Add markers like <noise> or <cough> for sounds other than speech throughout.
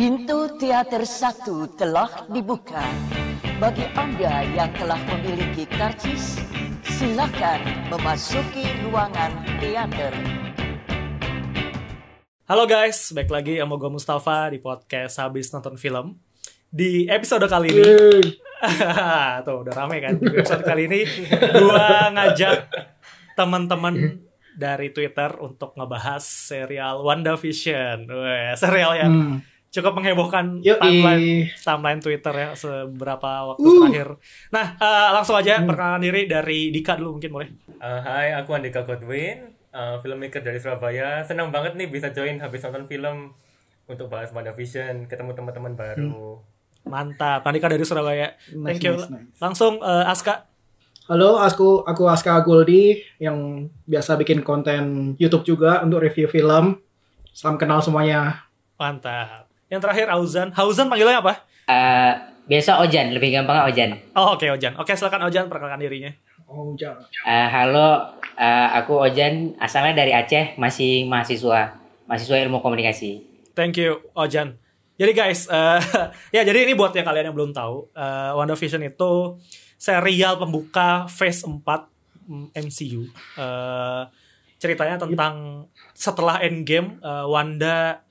Pintu teater satu telah dibuka. Bagi Anda yang telah memiliki karcis, silakan memasuki ruangan teater. Halo guys, baik lagi sama gue Mustafa di podcast Habis Nonton Film. Di episode kali ini, <laughs> tuh udah rame kan. Di episode kali ini, gue ngajak teman-teman dari Twitter untuk ngebahas serial WandaVision. Wah, serial yang Hmm. Cukup menghebohkan Yoi. timeline timeline Twitter ya seberapa waktu Uh. terakhir. Nah, eh, langsung aja perkenalan diri dari Dika dulu mungkin boleh. Uh, hai, aku Andika Godwin, uh, filmmaker dari Surabaya. Senang banget nih bisa join habis nonton film untuk bahas WandaVision, ketemu teman-teman baru. Mantap, Andika dari Surabaya. Thank Nice, you. nice, nice. Langsung eh, Aska. Halo, aku aku Aska Guldi yang biasa bikin konten YouTube juga untuk review film. Salam kenal semuanya. Mantap. Yang terakhir Auzan. Hauzan panggilnya apa? Eh, biasa Ojan, lebih gampang Ojan. Oh oke Ojan. Oke silakan Ojan perkenalkan dirinya. Oh, jangan. Eh, halo, eh, aku Ojan, asalnya dari Aceh, masih mahasiswa, mahasiswa ilmu komunikasi. Thank you Ojan. Jadi guys, eh, <laughs> ya jadi ini buat yang kalian yang belum tahu, eh, WandaVision itu serial pembuka Phase 4 mm, MCU. Eh, ceritanya tentang setelah Endgame, eh, Wanda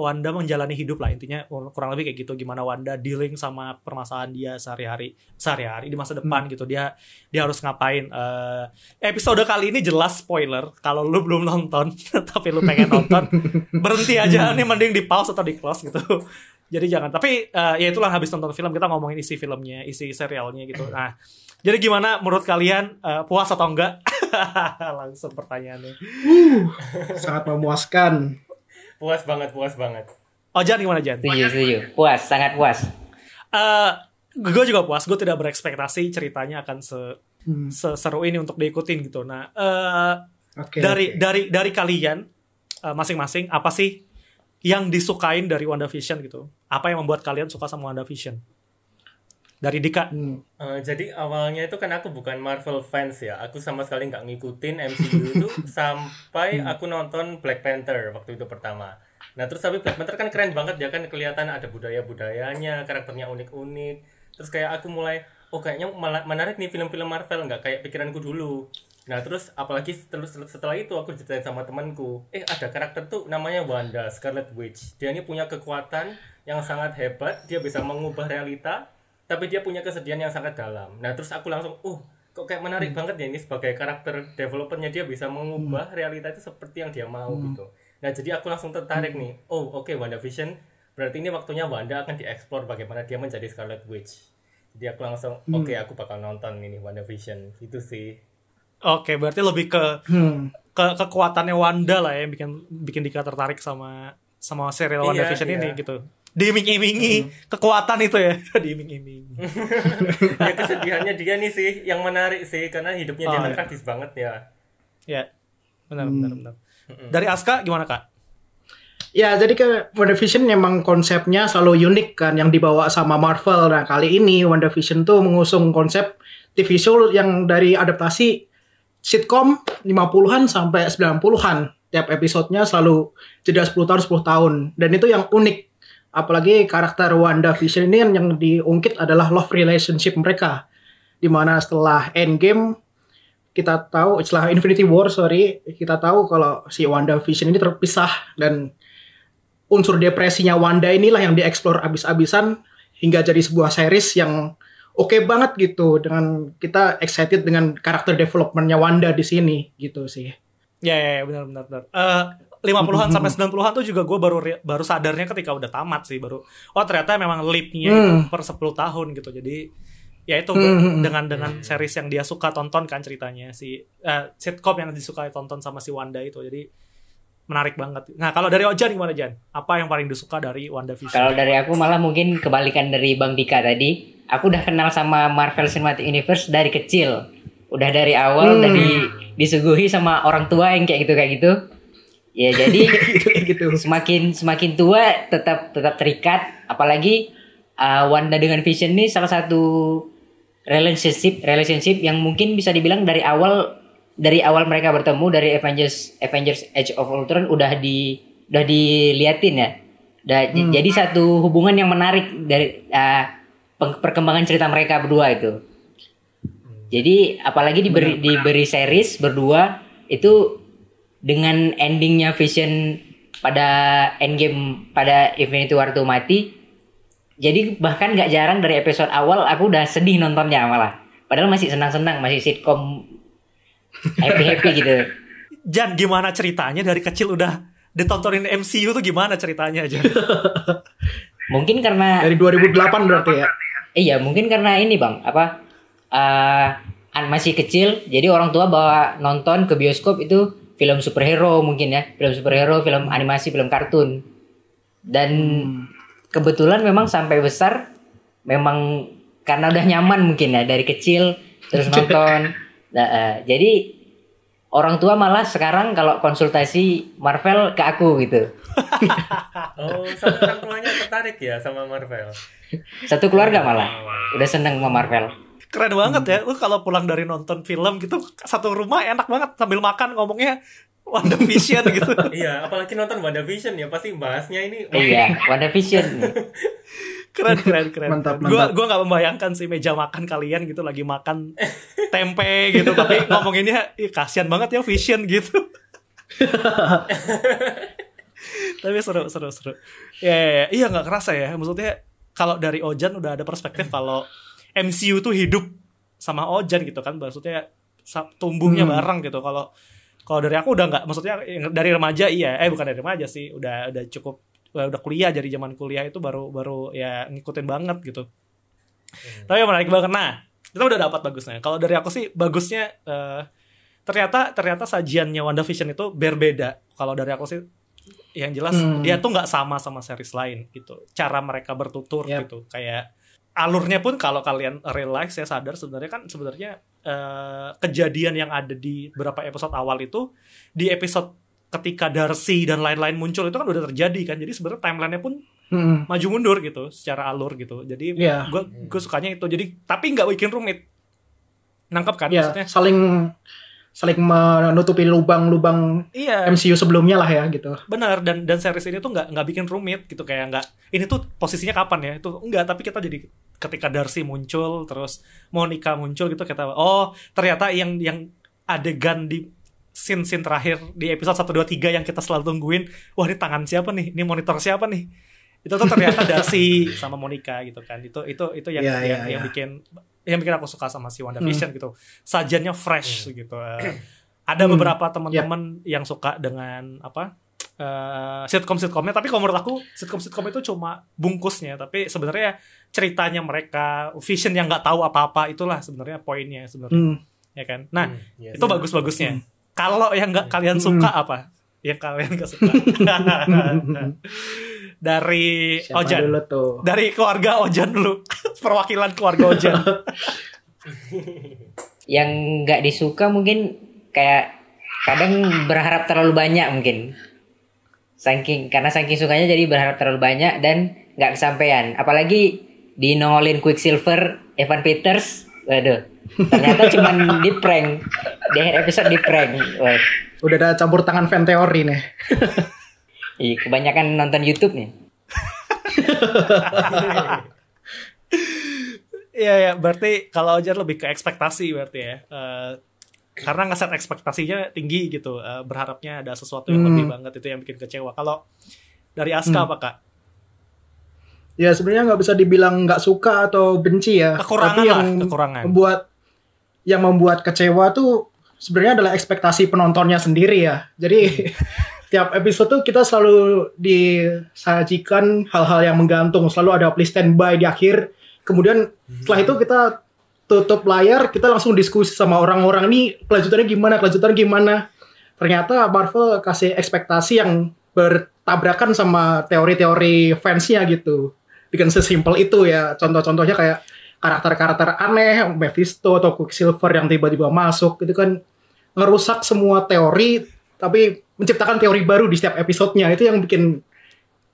Wanda menjalani hidup lah intinya kurang lebih kayak gitu gimana Wanda dealing sama permasalahan dia sehari-hari sehari-hari di masa depan gitu. Dia dia harus ngapain? Eh, episode kali ini jelas spoiler kalau lu belum nonton <laughs> tapi lu pengen nonton <laughs> berhenti aja nih mending di pause atau di close gitu. <laughs> Jadi jangan tapi eh, ya itulah habis nonton film kita ngomongin isi filmnya isi serialnya gitu. Nah jadi gimana menurut kalian eh, puas atau enggak? Langsung pertanyaannya. Sangat memuaskan. Puas banget, puas banget. oh Jan gimana Jan? Setuju, setuju. Puas, sangat puas. Eh gue juga puas gue tidak berekspektasi ceritanya akan se Hmm, seseru ini untuk diikutin gitu nah eh Oke. dari oke. dari dari kalian eh, masing-masing apa sih yang disukain dari WandaVision gitu apa yang membuat kalian suka sama WandaVision dari Dika Hmm, Uh, jadi awalnya itu kan aku bukan Marvel fans ya. Aku sama sekali nggak ngikutin MCU itu <laughs> sampai aku nonton Black Panther waktu itu pertama. Nah terus tapi Black Panther kan keren banget ya kan kelihatan ada budaya-budayanya, karakternya unik-unik. Terus kayak aku mulai, oh kayaknya menarik nih film-film Marvel nggak kayak pikiranku dulu. Nah terus apalagi setelah, setelah itu aku ceritain sama temanku, eh ada karakter tuh namanya Wanda Scarlet Witch. Dia ini punya kekuatan yang sangat hebat, dia bisa mengubah realita tapi dia punya kesedihan yang sangat dalam. Nah, terus aku langsung, uh, kok kayak menarik banget ya ini sebagai karakter developernya dia bisa mengubah realita itu seperti yang dia mau gitu. Nah, jadi aku langsung tertarik nih. Oh, oke WandaVision berarti ini waktunya Wanda akan dieksplor bagaimana dia menjadi Scarlet Witch. Jadi aku langsung, oke aku bakal nonton ini WandaVision. Itu sih. oke berarti lebih ke hmm. ke kekuatannya Wanda lah ya yang bikin bikin Dika tertarik sama sama serial Iya, WandaVision iya. ini gitu diiming-imingi kekuatan itu ya <laughs> diiming-imingi <laughs> ya kesedihannya dia nih sih yang menarik sih karena hidupnya dia Oh, kan iya. tragis banget ya. ya benar benar benar dari Aska gimana kak Ya, jadi ke WandaVision memang konsepnya selalu unik kan yang dibawa sama Marvel. Nah, kali ini WandaVision tuh mengusung konsep TV show yang dari adaptasi sitcom 50-an sampai 90-an. Tiap episodenya selalu jeda 10 tahun 10 tahun dan itu yang unik. Apalagi karakter WandaVision ini kan yang diungkit adalah love relationship mereka. Di mana setelah Endgame kita tahu setelah Infinity War sorry kita tahu kalau si WandaVision ini terpisah dan unsur depresinya Wanda inilah yang dieksplor abis-abisan hingga jadi sebuah series yang oke banget gitu dengan kita excited dengan karakter developmentnya Wanda di sini gitu sih. Ya, ya, ya benar benar benar. Eh 50-an sampai 90-an tuh juga gue baru re- baru sadarnya ketika udah tamat sih baru. Oh ternyata memang leap-nya itu Hmm. per 10 tahun gitu. Jadi ya itu Hmm. dengan dengan series yang dia suka tonton kan ceritanya si eh, sitcom yang disuka tonton sama si Wanda itu. Jadi menarik banget. Nah, kalau dari Ojan gimana Jan? Apa yang paling disuka dari WandaVision? Kalau dari aku malah mungkin kebalikan dari Bang Dika tadi. Aku udah kenal sama Marvel Cinematic Universe dari kecil. Udah dari awal Hmm. udah di, disuguhi sama orang tua yang kayak gitu kayak gitu. Ya jadi <laughs> gitu gitu. semakin semakin tua tetap tetap terikat apalagi uh, Wanda dengan Vision ini salah satu relationship relationship yang mungkin bisa dibilang dari awal dari awal mereka bertemu dari Avengers Avengers Age of Ultron udah di udah diliatin ya Da- j- Jadi satu hubungan yang menarik dari uh, perkembangan cerita mereka berdua itu. Jadi apalagi diberi diberi series berdua itu dengan endingnya Vision pada endgame pada Infinity War itu mati. Jadi bahkan nggak jarang dari episode awal aku udah sedih nontonnya malah. Padahal masih senang-senang, masih sitcom happy-happy <laughs> gitu. Jan gimana ceritanya dari kecil udah ditontonin MCU tuh gimana ceritanya Jan? <laughs> Mungkin karena Dari 2008 berarti ya. Iya, mungkin karena ini bang, apa eh, an masih kecil, jadi orang tua bawa nonton ke bioskop itu film superhero mungkin ya, film superhero, film animasi, film kartun, dan kebetulan memang sampai besar, memang karena udah nyaman mungkin ya dari kecil terus <laughs> nonton, Nah, eh, jadi orang tua malah sekarang kalau konsultasi Marvel ke aku gitu, <laughs> Oh, sampai orang tuanya tertarik ya sama Marvel. satu keluarga malah. Udah seneng sama Marvel. Keren banget ya. Lu kalau pulang dari nonton film gitu satu rumah enak banget sambil makan ngomongnya WandaVision <laughs> gitu. Iya, apalagi nonton WandaVision ya pasti bahasnya ini. Iya, WandaVision. <laughs> Keren keren keren. Mantap, Gua mantap. gua nggak membayangkan sih meja makan kalian gitu lagi makan tempe gitu tapi <laughs> ngomonginnya ih kasihan banget ya Vision gitu. tapi seru seru seru. Ya, ya, ya. iya nggak kerasa ya. Maksudnya kalau dari Ojan udah ada perspektif kalau MCU tuh hidup sama Ojan gitu kan. Maksudnya tumbuhnya Hmm. bareng gitu. Kalau kalau dari aku udah nggak maksudnya dari remaja iya eh bukan dari remaja sih udah udah cukup udah kuliah dari zaman kuliah itu baru baru ya ngikutin banget gitu tapi menarik banget nah kita udah dapat bagusnya kalau dari aku sih bagusnya eh, ternyata ternyata sajiannya WandaVision itu berbeda kalau dari aku sih yang jelas Hmm. dia tuh nggak sama sama series lain gitu cara mereka bertutur Yap. gitu kayak alurnya pun kalau kalian realize saya sadar sebenarnya kan sebenarnya eh, kejadian yang ada di beberapa episode awal itu di episode ketika Darcy dan lain-lain muncul itu kan udah terjadi kan. Jadi sebenarnya timelinenya pun Hmm. maju mundur gitu secara alur gitu. Jadi Iya. gue gue sukanya itu. Jadi tapi nggak bikin rumit. Nangkep kan Ya, maksudnya? saling saling menutupi lubang-lubang iya. MCU sebelumnya lah ya gitu. benar dan dan series ini tuh nggak nggak bikin rumit gitu. Kayak nggak ini tuh posisinya kapan ya? Itu enggak tapi kita jadi ketika Darcy muncul terus Monica muncul gitu kita oh ternyata yang yang adegan di scene scene terakhir di episode 1 2 3 yang kita selalu tungguin wah ini tangan siapa nih? Ini monitor siapa nih? Itu tuh ternyata <laughs> Darcy sama Monica gitu kan. Itu itu itu yang Iya, yang, iya, yang iya. bikin yang bikin aku suka sama si WandaVision gitu. Sajiannya fresh gitu. Eh, ada Hmm. beberapa teman-teman yang suka dengan apa eh, sitcom-sitcomnya tapi kalau menurut aku sitcom-sitcom itu cuma bungkusnya tapi sebenarnya ceritanya mereka vision yang nggak tahu apa-apa itulah sebenarnya poinnya sebenarnya. Hmm. ya kan? Nah Hmm, iya itu sih. bagus-bagusnya. Kalau yang nggak kalian Hmm. suka apa? Yang kalian nggak suka. <laughs> Dari Siapa Ojan. dulu tuh? dari keluarga Ojan dulu perwakilan keluarga Ojan. <laughs> Yang nggak disuka mungkin kayak kadang berharap terlalu banyak mungkin. Saking karena saking sukanya jadi berharap terlalu banyak dan nggak kesampaian. Apalagi di nongolin Quicksilver Evan Peters waduh. Ternyata <laughs> cuman di prank. Di akhir episode di prank. Wah, Udah ada campur tangan fan teori nih. <laughs> iya, kebanyakan nonton YouTube nih Iya ya, berarti kalau Ojan lebih ke ekspektasi berarti ya. Eh, karena ngeset ekspektasinya tinggi gitu, Eh, berharapnya ada sesuatu yang Hmm. lebih banget itu yang bikin kecewa. Kalau dari Aska Hmm. apa kak? Ya sebenarnya nggak bisa dibilang nggak suka atau benci ya. Kekurangan Tapi yang lah, kekurangan. membuat yang membuat kecewa tuh sebenarnya adalah ekspektasi penontonnya sendiri ya. Jadi <laughs> tiap episode tuh kita selalu disajikan hal-hal yang menggantung, selalu ada please standby di akhir. Kemudian setelah itu kita tutup layar, kita langsung diskusi sama orang-orang ini kelanjutannya gimana, kelanjutannya gimana. Ternyata Marvel kasih ekspektasi yang bertabrakan sama teori-teori fansnya gitu. Bikin sesimpel itu ya. Contoh-contohnya kayak karakter-karakter aneh, Mephisto atau Quicksilver yang tiba-tiba masuk itu kan ngerusak semua teori tapi menciptakan teori baru di setiap episodenya itu yang bikin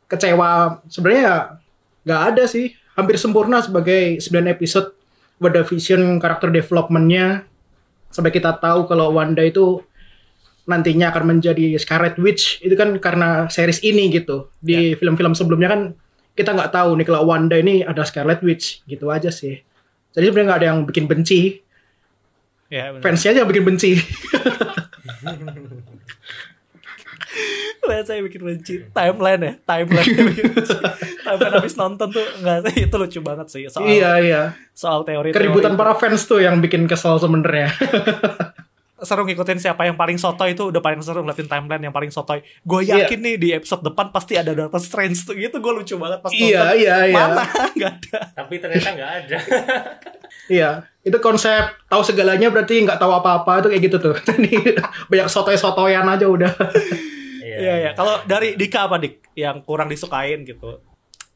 kecewa sebenarnya nggak ada sih hampir sempurna sebagai 9 episode WandaVision karakter developmentnya sampai kita tahu kalau Wanda itu nantinya akan menjadi Scarlet Witch itu kan karena series ini gitu. Di film-film sebelumnya kan kita nggak tahu nih kalau Wanda ini ada Scarlet Witch gitu aja sih. Jadi sebenarnya nggak ada yang bikin benci. Ya. Fansnya aja yang bikin benci. <laughs> Lihat saya bikin benci timeline ya, timeline bikin benci. <laughs> timeline habis nonton tuh enggak sih <laughs> itu lucu banget sih soal iya iya. soal teori Keributan para fans tuh yang bikin kesel sebenarnya. <laughs> seru ngikutin siapa yang paling sotoy itu udah paling seru ngeliatin timeline yang paling sotoy. Gue Iya. yakin nih di episode depan pasti ada Doctor Strange tuh gitu gue lucu banget pas Iya, nonton. iya, iya. Mana nggak ada. Tapi ternyata nggak ada. Iya, itu konsep tahu segalanya berarti nggak tahu apa-apa tuh kayak gitu tuh. Jadi banyak sotoy-sotoyan aja udah. Iya iya. Kalau dari Dika apa Dik yang kurang disukain gitu?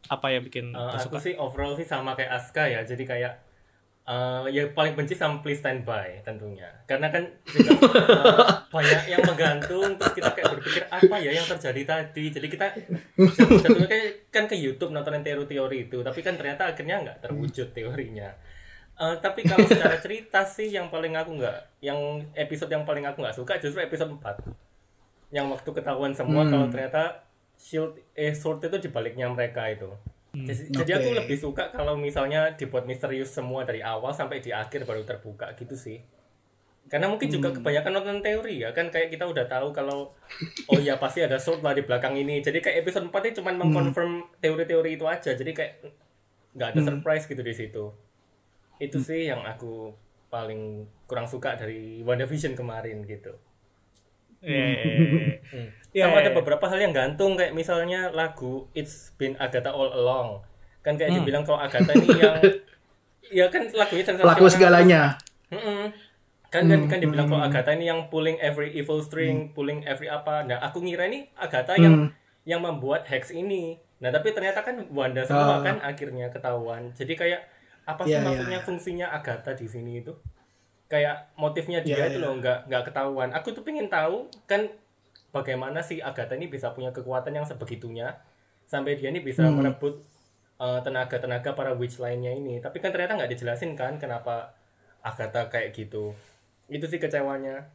Apa yang bikin nggak aku suka? sih overall sih sama kayak Aska ya. Jadi kayak eh ya paling benci sama Please Stand By tentunya. Karena kan juga <laughs> eh, banyak yang menggantung terus kita kayak berpikir apa ya yang terjadi tadi. Jadi kita jatuh- jatuhnya kayak kan ke YouTube nontonin teori-teori itu, tapi kan ternyata akhirnya nggak terwujud teorinya. Eh, tapi kalau secara cerita sih yang paling aku nggak, yang episode yang paling aku nggak suka justru episode 4 yang waktu ketahuan semua Hmm. kalau ternyata shield eh sword itu di baliknya mereka itu. Jadi, jadi aku lebih suka kalau misalnya dibuat misterius semua dari awal sampai di akhir baru terbuka gitu sih. Karena mungkin juga kebanyakan nonton teori ya kan kayak kita udah tahu kalau oh ya pasti ada sword lah di belakang ini. Jadi kayak episode 4 ini cuma mengkonfirm teori-teori itu aja. Jadi kayak nggak ada surprise gitu di situ. Itu sih yang aku paling kurang suka dari WandaVision kemarin gitu. Hmm. Iya, Sama ada beberapa hal yang gantung kayak misalnya lagu It's Been Agatha All Along. Kan kayak Hmm. dibilang kalau Agatha ini yang <laughs> ya kan lagunya sensasional. Laku segalanya. Mm-mm. Kan kan, kan dibilang Hmm, kalau Agatha ini yang pulling every evil string, pulling every apa. Nah, aku ngira ini Agatha yang Hmm. yang membuat hex ini. Nah, tapi ternyata kan Wanda semua Ah. kan akhirnya ketahuan. Jadi kayak apa sih Iya, iya, maksudnya iya. fungsinya Agatha di sini itu? Kayak motifnya dia Iya, itu iya. loh nggak nggak ketahuan. Aku tuh pengen tahu kan bagaimana sih Agatha ini bisa punya kekuatan yang sebegitunya sampai dia ini bisa Hmm. merebut uh, tenaga-tenaga para witch lainnya ini. Tapi kan ternyata nggak dijelasin kan kenapa Agatha kayak gitu. Itu sih kecewanya.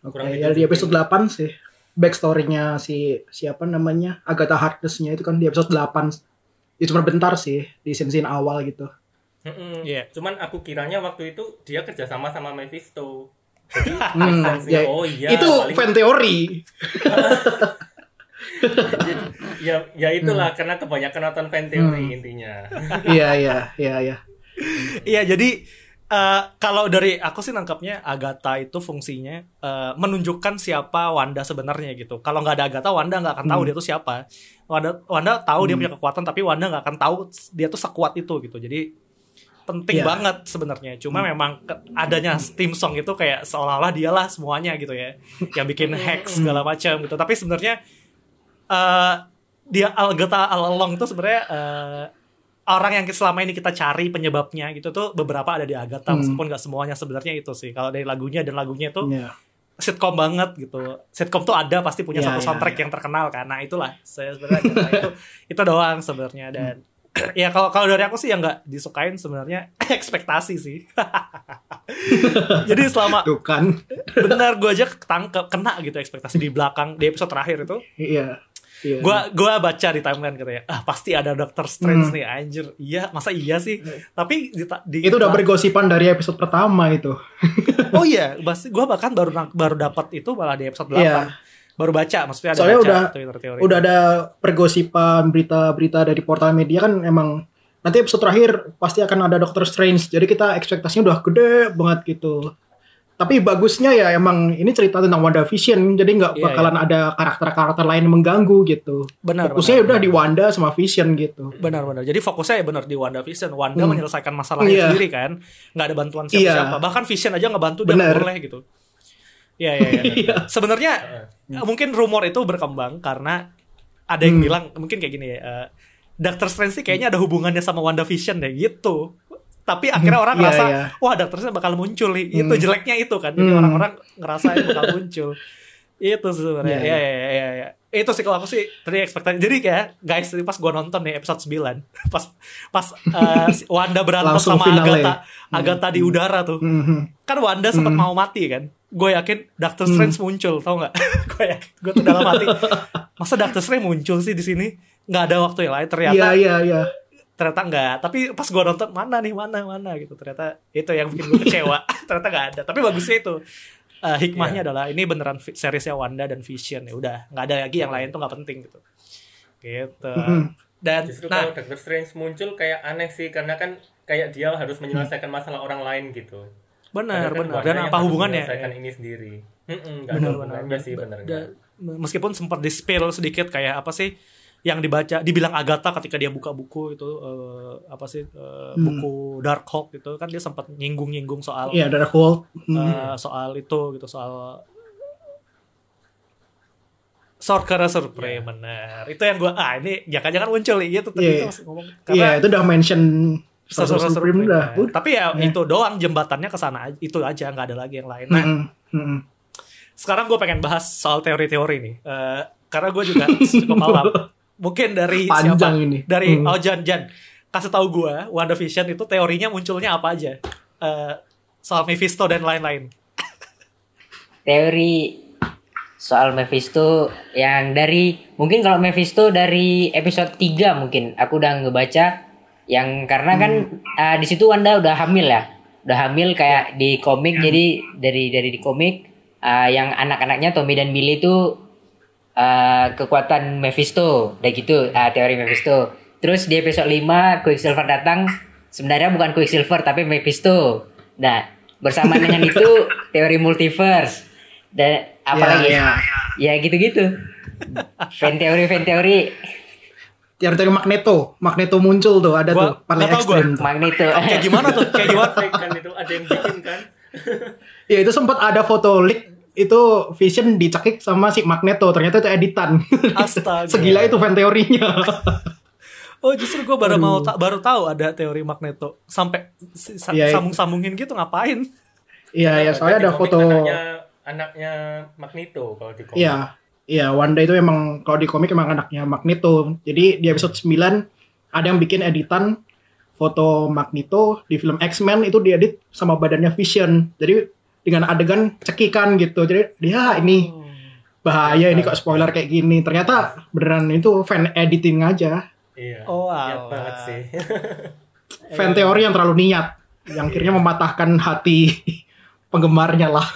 Kurang ya di episode 8 sih. Backstory-nya si siapa namanya? Agatha Harkness-nya itu kan di episode 8. Itu cuma bentar sih di scene-scene awal gitu. Mm-mm. Iya. Cuman aku kiranya waktu itu dia kerjasama sama Mephisto. Jadi Hmm, ya, oh iya. itu paling- fan teori. <laughs> ya ya itulah Hmm. karena kebanyakan nonton fan teori intinya. <laughs> iya, iya, iya, iya. Iya, jadi eh, kalau dari aku sih nangkapnya Agatha itu fungsinya eh, menunjukkan siapa Wanda sebenarnya gitu. Kalau nggak ada Agatha, Wanda nggak akan tahu Hmm. dia tuh siapa. Wanda Wanda tahu dia punya kekuatan, tapi Wanda nggak akan tahu dia tuh sekuat itu gitu. Jadi penting Iya. banget sebenarnya. Cuma memang ke- adanya tim song itu kayak seolah-olah dialah semuanya gitu ya, yang bikin <laughs> hack segala macam gitu. Tapi sebenarnya eh dia all along itu sebenarnya eh, orang yang selama ini kita cari penyebabnya gitu tuh beberapa ada di Agatha Hmm. meskipun nggak semuanya sebenarnya itu sih kalau dari lagunya dan lagunya itu Iya. sitcom banget gitu sitcom tuh ada pasti punya Iya, satu iya, soundtrack iya. yang terkenal kan nah itulah saya sebenarnya Agatha itu <laughs> itu doang sebenarnya dan <clears throat> ya kalau kalau dari aku sih yang nggak disukain sebenarnya <clears throat> ekspektasi sih <laughs> jadi selama Tuh kan. benar gue aja ketangkep kena gitu ekspektasi di belakang di episode terakhir itu Iya. Iya. gua gua baca di timeline katanya ah pasti ada Doctor Strange nih anjir iya masa iya sih tapi di, di Hmm. itu udah bergosipan dari episode pertama itu. oh iya pasti gua bahkan baru baru dapat itu malah di episode 8 Iya. Baru baca maksudnya ada Soalnya baca udah Twitter teori udah ada pergosipan berita-berita dari portal media kan emang nanti episode terakhir pasti akan ada Doctor Strange. Jadi kita ekspektasinya udah gede banget gitu. Tapi bagusnya ya emang ini cerita tentang WandaVision, jadi nggak Iya, bakalan ada karakter-karakter lain mengganggu gitu. benar Fokusnya benar, udah benar. di Wanda sama Vision gitu. benar-benar jadi fokusnya ya benar di WandaVision Wanda Hmm. menyelesaikan masalahnya Iya. sendiri kan nggak ada bantuan siapa-siapa Iya. bahkan Vision aja ngebantu dia Benar. boleh gitu Iya iya iya. <laughs> Iya. Sebenarnya mungkin rumor itu berkembang karena ada yang Hmm. bilang mungkin kayak gini ya. eh, Doctor Strange sih kayaknya ada hubungannya sama WandaVision deh gitu. Tapi akhirnya orang Iya, ngerasa iya. wah Doctor Strange bakal muncul nih. Itu Hmm. jeleknya itu kan. Jadi Hmm. orang-orang ngerasa itu bakal muncul. Itu sebenarnya. Iya, Iya iya iya iya. Itu sih kalau aku sih tadi ekspektasi. Jadi kayak guys pas gua nonton nih episode 9 <laughs> pas pas eh, si Wanda berantem Langsung sama finale. Agatha Agatha di udara tuh Mhm. kan Wanda sempat mau mati kan gue yakin Doctor Strange muncul, tau nggak? <laughs> gue yakin, gue tuh dalam hati, masa Doctor Strange muncul sih di sini? Nggak ada waktu yang lain. Ternyata, Iya iya iya. ternyata nggak. Tapi pas gue nonton mana nih, mana mana gitu. Ternyata itu yang bikin gue kecewa. <laughs> ternyata nggak ada. Tapi bagusnya itu. Eh, hikmahnya adalah ini beneran seriesnya Wanda dan Vision ya udah nggak ada lagi yang lain tuh nggak penting gitu gitu dan Justru nah kalau Doctor Strange muncul kayak aneh sih karena kan kayak dia harus menyelesaikan masalah orang lain gitu. Benar kan benar dan apa harus hubungannya menyelesaikan ini sendiri. Mm-mm, benar benar hubungannya sih benar. Meskipun sempat di spill sedikit kayak apa sih yang dibaca dibilang Agatha ketika dia buka buku itu eh, apa sih eh, buku Dark Hawk gitu kan dia sempat nyinggung-nyinggung soal Iya dari Hulk. Hmm. eh, soal itu gitu soal Sorcerer Supreme benar itu yang gua ah ini jangan-jangan muncul gitu tadi Iya. itu masih ngomong Iya itu udah mention Sorcerer Supreme, Supreme udah. Udah. tapi ya itu doang jembatannya ke sana itu aja nggak ada lagi yang lain. Nah Mm-mm, mm-mm. sekarang gue pengen bahas soal teori-teori nih. Eh, karena gue juga <laughs> cukup malam mungkin dari Panjang siapa ini. dari Hmm. oh Jan Jan. Kasih tahu gue WandaVision itu teorinya munculnya apa aja? Eh, soal Mephisto dan lain-lain. Teori soal Mephisto yang dari mungkin kalau Mephisto dari episode 3 mungkin. Aku udah ngebaca yang karena kan ah, di situ Wanda udah hamil ya? Udah hamil kayak di komik jadi dari dari di komik ah, yang anak-anaknya Tommy dan Billy itu ah, kekuatan Mephisto. Udah gitu ah, teori Mephisto. Terus di episode 5 Quicksilver datang. Sebenarnya bukan Quicksilver tapi Mephisto. Nah bersamaan dengan <laughs> itu teori multiverse. Dan apalagi Iya, ya gitu-gitu. Fan teori fan teori Teori-teori Magneto, Magneto muncul tuh ada Gua- tuh paling gua. ekstrim. tuh. Magneto kayak gimana tuh kayak gimana kan itu ada yang bikin kan. <laughs> Ya itu sempat ada foto leak itu Vision dicekik sama si Magneto ternyata itu editan. <laughs> Astaga. Segila itu fan teorinya. oh justru gue baru mau ta- baru tahu ada teori Magneto sampai sa- Iya, iya. sambung-sambungin gitu ngapain Iya ya soalnya ada foto. anaknya anaknya Magneto kalau di komik. Iya, iya Wanda itu emang kalau di komik emang anaknya Magneto. Jadi di episode 9 ada yang bikin editan foto Magneto di film X-Men itu diedit sama badannya Vision. Jadi dengan adegan cekikan gitu. Jadi dia ini bahaya ini kok spoiler kayak gini. Ternyata beneran itu fan editing aja. Iya. Oh, Niat alah. banget sih. <laughs> Fan teori yang terlalu niat. Yang akhirnya mematahkan hati <laughs> penggemarnya lah. <laughs>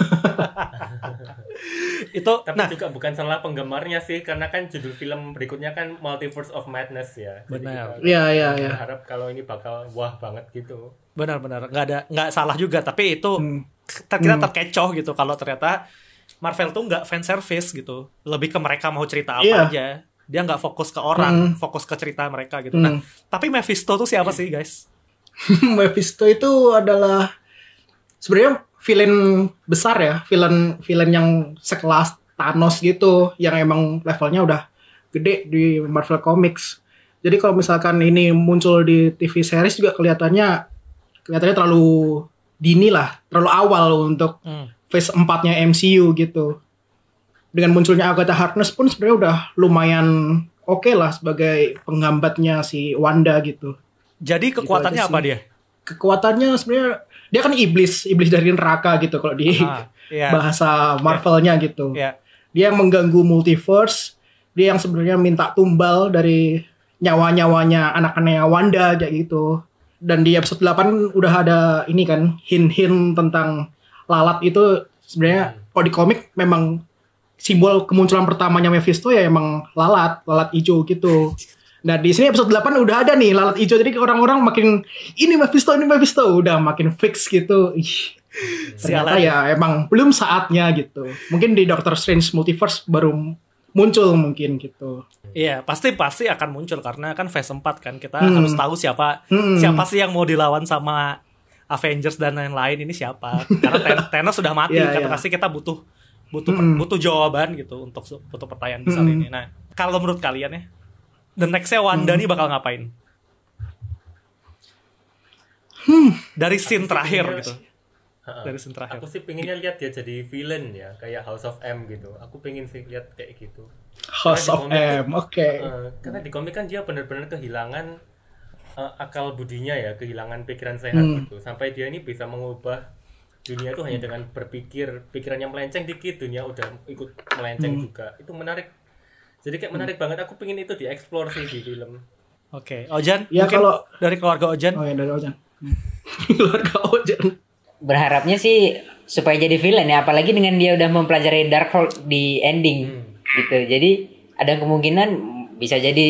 itu Tapi nah juga bukan salah penggemarnya sih karena kan judul film berikutnya kan Multiverse of Madness ya. Jadi Benar. kita Iya, iya, iya. Berharap kalau ini bakal wah banget gitu. benar-benar nggak ada nggak salah juga tapi itu Hmm. kita kita terkecoh gitu kalau ternyata Marvel tuh nggak fan service gitu lebih ke mereka mau cerita apa Iya. aja dia nggak fokus ke orang fokus ke cerita mereka gitu nah Hmm. tapi Mephisto tuh siapa sih guys <laughs> Mephisto itu adalah sebenarnya villain besar ya, villain villain yang sekelas Thanos gitu, yang emang levelnya udah gede di Marvel Comics. Jadi kalau misalkan ini muncul di TV series juga kelihatannya kelihatannya terlalu dini lah, terlalu awal untuk Hmm. phase 4-nya MCU gitu. Dengan munculnya Agatha Harkness pun sebenarnya udah lumayan oke lah sebagai penggambatnya si Wanda gitu jadi kekuatannya aja apa dia kekuatannya sebenarnya dia kan iblis iblis dari neraka gitu kalau di Ah, iya. bahasa Marvelnya gitu. Iya. dia yang mengganggu multiverse dia yang sebenarnya minta tumbal dari nyawa-nyawanya anak-anaknya Wanda kayak gitu. Dan di episode 8 udah ada ini kan hint-hint tentang lalat itu sebenarnya kalau di komik memang simbol kemunculan pertamanya Mephisto ya emang lalat lalat hijau gitu <laughs> Nah di sini episode 8 udah ada nih lalat hijau jadi orang-orang makin ini Mephisto ini Mephisto udah makin fix gitu. Ih, ternyata Sialan. ya emang belum saatnya gitu. Mungkin di Doctor Strange Multiverse baru muncul mungkin gitu. Iya, pasti pasti akan muncul karena kan phase 4 kan kita Hmm. harus tahu siapa Hmm. siapa sih yang mau dilawan sama Avengers dan lain-lain ini siapa. Karena Than- <laughs> Thanos sudah mati, Iya, kan iya. pasti kita butuh butuh Hmm. butuh jawaban gitu untuk untuk pertanyaan besar Hmm. ini. Nah, kalau menurut kalian ya, the next-nya Wanda Hmm. nih bakal ngapain? Dari scene terakhir pinginnya- gitu. Ha-ha. Dari scene terakhir. Aku sih pinginnya lihat dia jadi villain ya, kayak House of M gitu. Aku pingin sih lihat kayak gitu. House of Karena komik M, oke. Eh, karena di komik kan dia benar-benar kehilangan eh, akal budinya ya, kehilangan pikiran sehat Hmm. gitu. Sampai dia ini bisa mengubah dunia itu hanya dengan berpikir pikirannya melenceng dikit dunia udah ikut melenceng juga itu menarik jadi kayak menarik banget aku pengen itu dieksplor sih di film Oke, Ojan Ya, mungkin kalau- dari keluarga Ojan. Oh ya dari Ojan. <laughs> Keluarga Ojan. Berharapnya sih supaya jadi villain ya, apalagi dengan dia udah mempelajari Darkhold di ending gitu. Jadi ada kemungkinan bisa jadi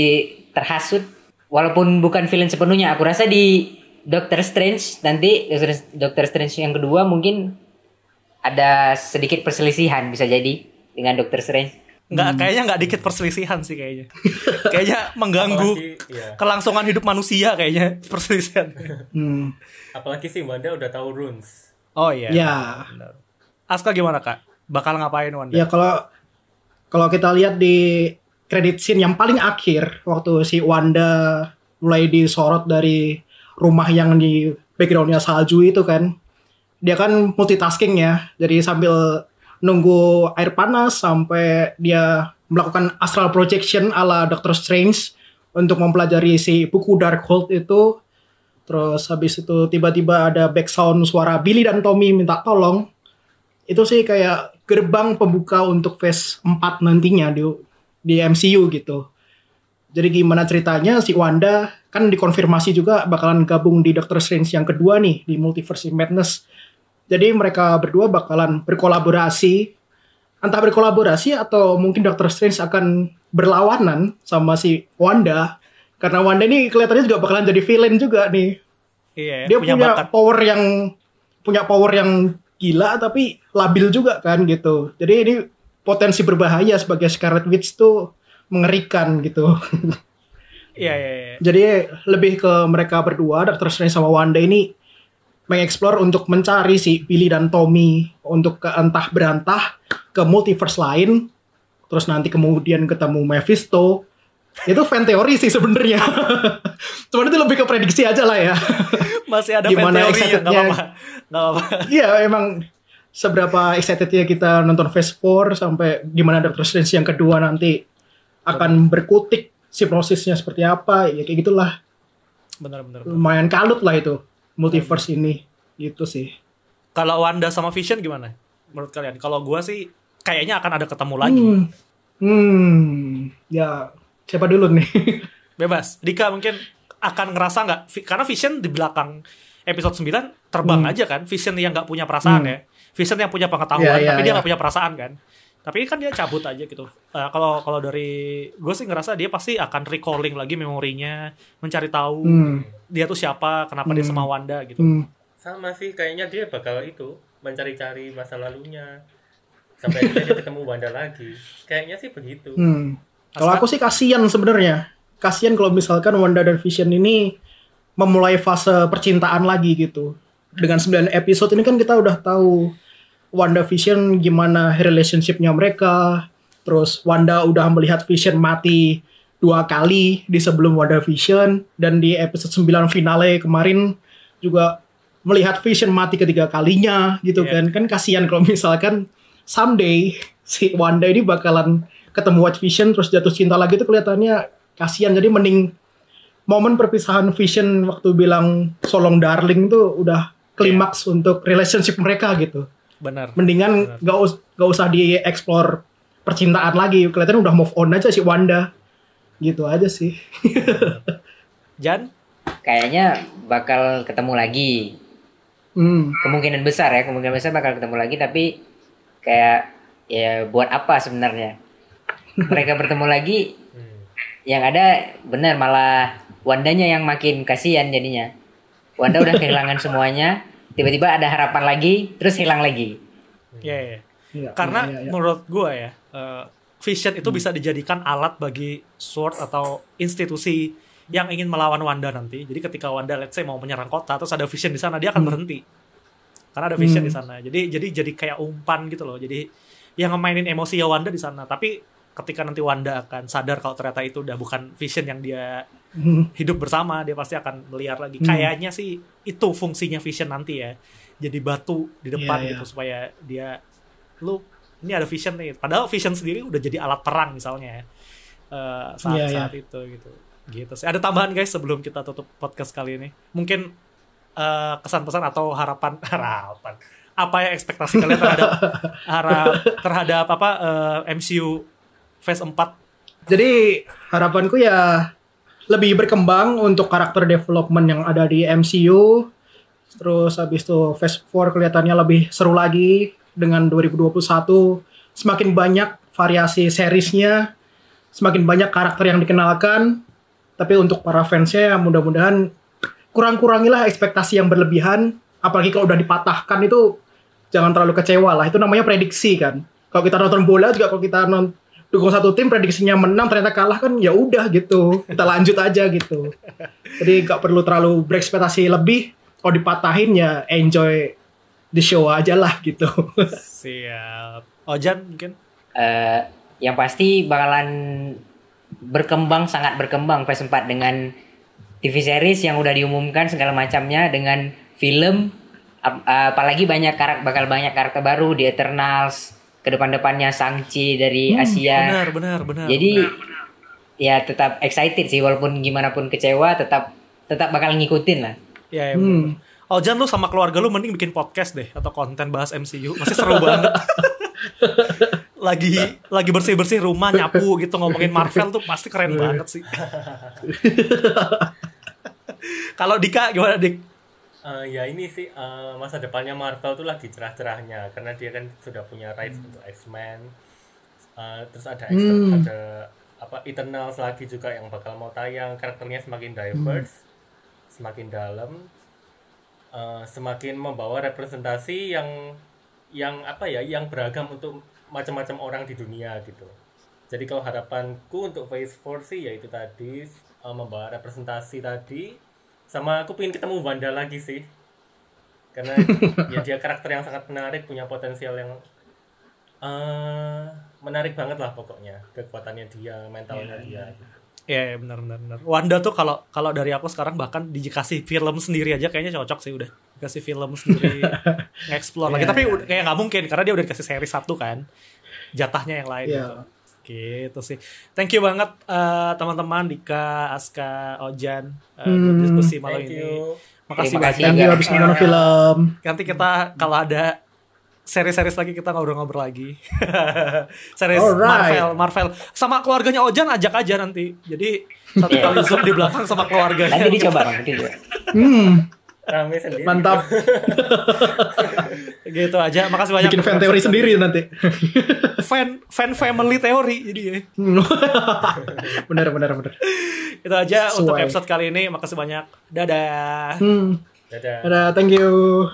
terhasut walaupun bukan villain sepenuhnya. Aku rasa di Doctor Strange nanti Doctor Strange yang kedua mungkin ada sedikit perselisihan bisa jadi dengan Doctor Strange. Nggak, kayaknya nggak dikit perselisihan sih kayaknya. <laughs> kayaknya mengganggu Apalagi, ya. kelangsungan hidup manusia kayaknya perselisihan. Hmm. apalagi sih Wanda udah tahu runes Oh iya. Ya. Benar. Aska gimana kak? Bakal ngapain Wanda? Ya kalau kalau kita lihat di credit scene yang paling akhir waktu si Wanda mulai disorot dari rumah yang di backgroundnya salju itu kan dia kan multitasking ya jadi sambil nunggu air panas sampai dia melakukan astral projection ala Doctor Strange untuk mempelajari si buku Darkhold itu terus habis itu tiba-tiba ada back sound suara Billy dan Tommy minta tolong itu sih kayak gerbang pembuka untuk phase 4 nantinya di di MCU gitu. Jadi gimana ceritanya si Wanda kan dikonfirmasi juga bakalan gabung di Doctor Strange yang kedua nih di Multiverse Madness. Jadi mereka berdua bakalan berkolaborasi entah berkolaborasi atau mungkin Doctor Strange akan berlawanan sama si Wanda karena Wanda ini kelihatannya juga bakalan jadi villain juga nih Iya, dia punya, bakat. power yang punya power yang gila tapi labil juga kan gitu. Jadi ini potensi berbahaya sebagai Scarlet Witch tuh mengerikan gitu. Iya, iya, iya. Jadi lebih ke mereka berdua, Doctor Strange sama Wanda ini mengeksplor untuk mencari si Billy dan Tommy untuk ke entah berantah ke multiverse lain. Terus nanti kemudian ketemu Mephisto. Itu fan teori sih sebenarnya. <laughs> Cuman itu lebih ke prediksi aja lah ya. <laughs> Masih ada Gimana fan teori ya, nggak excitednya? apa-apa. Nggak apa-apa. <laughs> Iya emang seberapa excitednya kita nonton Phase 4 sampai gimana Doctor Strange yang kedua nanti akan berkutik sinopsisnya seperti apa ya kayak gitulah Benar, benar. lumayan kalut lah itu multiverse ini gitu sih Kalau Wanda sama Vision gimana? Menurut kalian? Kalau gua sih kayaknya akan ada ketemu lagi. hmm. hmm ya siapa dulu nih <laughs> Bebas. Dika mungkin akan ngerasa nggak? Karena Vision di belakang episode 9 terbang Hmm. aja kan. Vision yang nggak punya perasaan ya. Vision yang punya pengetahuan Iya, iya, tapi dia iya. nggak punya perasaan kan. Tapi kan dia cabut aja gitu. Eh, Kalau kalau dari gue sih ngerasa dia pasti akan recalling lagi memorinya, mencari tahu hmm. dia tuh siapa, kenapa dia Hmm. sama Wanda gitu. Hmm. sama sih kayaknya dia bakal itu mencari-cari masa lalunya sampai dia ketemu Wanda lagi kayaknya sih begitu Hmm. Kalau aku sih kasihan sebenarnya. Kasihan kalau misalkan Wanda dan Vision ini memulai fase percintaan lagi gitu. Dengan 9 episode ini kan kita udah tahu Wanda Vision gimana relationshipnya mereka. Terus Wanda udah melihat Vision mati dua kali di sebelum Wanda Vision dan di episode 9 finale kemarin juga melihat Vision mati ketiga kalinya gitu Iya. kan. Kan kasihan kalau misalkan someday si Wanda ini bakalan ketemu White Vision terus jatuh cinta lagi itu kelihatannya kasihan jadi mending momen perpisahan Vision waktu bilang solong darling tuh udah klimaks untuk relationship mereka gitu Benar. mendingan gak, us gak usah dieksplor percintaan lagi kelihatan udah move on aja si Wanda gitu aja sih <laughs> Jan? Kayaknya bakal ketemu lagi. hmm. Kemungkinan besar ya, kemungkinan besar bakal ketemu lagi tapi kayak ya buat apa sebenarnya? Mereka bertemu lagi Hmm. yang ada benar malah Wandanya yang makin kasihan jadinya. Wanda udah kehilangan semuanya, tiba-tiba ada harapan lagi, terus hilang lagi. Iya, iya. Iya, Karena iya, iya. menurut gue ya, eh, Vision itu bisa dijadikan alat bagi Sword atau institusi yang ingin melawan Wanda nanti. Jadi ketika Wanda let's say mau menyerang kota terus ada Vision di sana, dia akan berhenti. Karena ada Vision Hmm. di sana. Jadi jadi jadi kayak umpan gitu loh. Jadi yang ngemainin emosi ya Wanda di sana. Tapi ketika nanti Wanda akan sadar kalau ternyata itu udah bukan Vision yang dia Hmm. <laughs> hidup bersama, dia pasti akan melihat lagi. Hmm. Kayaknya sih itu fungsinya Vision nanti ya. Jadi batu di depan Iya, gitu iya. supaya dia lu ini ada Vision nih. Padahal Vision sendiri udah jadi alat perang misalnya ya. Eh, saat Iya, saat itu gitu. Gitu sih. Ada tambahan guys sebelum kita tutup podcast kali ini. Mungkin eh, kesan-pesan atau harapan <laughs> harapan apa ya ekspektasi kalian terhadap <laughs> harap, terhadap apa eh, MCU Phase 4 Jadi harapanku ya lebih berkembang untuk karakter development yang ada di MCU. Terus habis itu Phase 4 kelihatannya lebih seru lagi dengan 2021. Semakin banyak variasi seriesnya, semakin banyak karakter yang dikenalkan. Tapi untuk para fansnya ya mudah-mudahan kurang-kurangilah ekspektasi yang berlebihan. Apalagi kalau udah dipatahkan itu jangan terlalu kecewa lah. Itu namanya prediksi kan. Kalau kita nonton bola juga kalau kita nonton dukung satu tim prediksinya menang ternyata kalah kan ya udah gitu. Kita lanjut aja gitu. Jadi nggak perlu terlalu berekspektasi lebih. Kalau dipatahin ya enjoy the show aja lah gitu. Siap. Ojan mungkin? Eh, yang pasti bakalan berkembang sangat berkembang Phase 4 dengan TV series yang udah diumumkan segala macamnya dengan film. Ap- apalagi banyak karakter bakal banyak karakter baru di Eternals ke depan-depannya Shang-Chi dari Asia. benar benar benar Jadi ya tetap excited sih walaupun gimana pun kecewa tetap tetap bakal ngikutin lah. ya, ya benar. Ojan lu sama keluarga lu mending bikin podcast deh atau konten bahas MCU masih seru banget. <laughs> Lagi lagi bersih bersih rumah nyapu gitu ngomongin Marvel tuh pasti keren banget sih. <laughs> Kalau Dika gimana Dik Eh, ya ini sih eh, masa depannya Marvel tuh lagi cerah-cerahnya karena dia kan sudah punya rights untuk X-Men. Eh, terus ada X- ada apa Eternals lagi juga yang bakal mau tayang. Karakternya semakin diverse, semakin dalam, eh, semakin membawa representasi yang yang apa ya, yang beragam untuk macam-macam orang di dunia gitu. Jadi kalau harapanku untuk Phase 4 sih yaitu tadi eh, membawa representasi tadi sama aku pengen ketemu Wanda lagi sih. Karena <laughs> ya dia karakter yang sangat menarik punya potensial yang eh menarik banget lah pokoknya. Kekuatannya dia mentalnya dia. ya ya, benar benar benar. Wanda tuh kalau kalau dari aku sekarang bahkan dikasih film sendiri aja kayaknya cocok sih udah. Dikasih film sendiri <laughs> nge-explore lagi. Iya, tapi iya. udah- kayak nggak mungkin karena dia udah dikasih seri satu kan jatahnya yang lain Iya. gitu gitu sih thank you banget eh, teman-teman Dika Aska Ojan buat Hmm. diskusi malam thank ini you makasih banyak Thank you Iya. habis nonton film. nanti kita kalau ada seri-seri lagi kita ngobrol-ngobrol lagi. <laughs> Series Alright. Marvel, Marvel sama keluarganya Ojan ajak aja nanti. Jadi satu Iya. kali zoom di belakang sama keluarganya. Nanti dicoba <laughs> nanti. Hmm, rame sendiri mantap. <laughs> gitu aja. Makasih banyak. Bikin fan teori sendiri nanti. Fan fan family teori jadi ya. <laughs> bener bener bener. Itu aja untuk Sesuai. episode kali ini. Makasih banyak. Dadah. Hmm. dadah Dadah, thank you.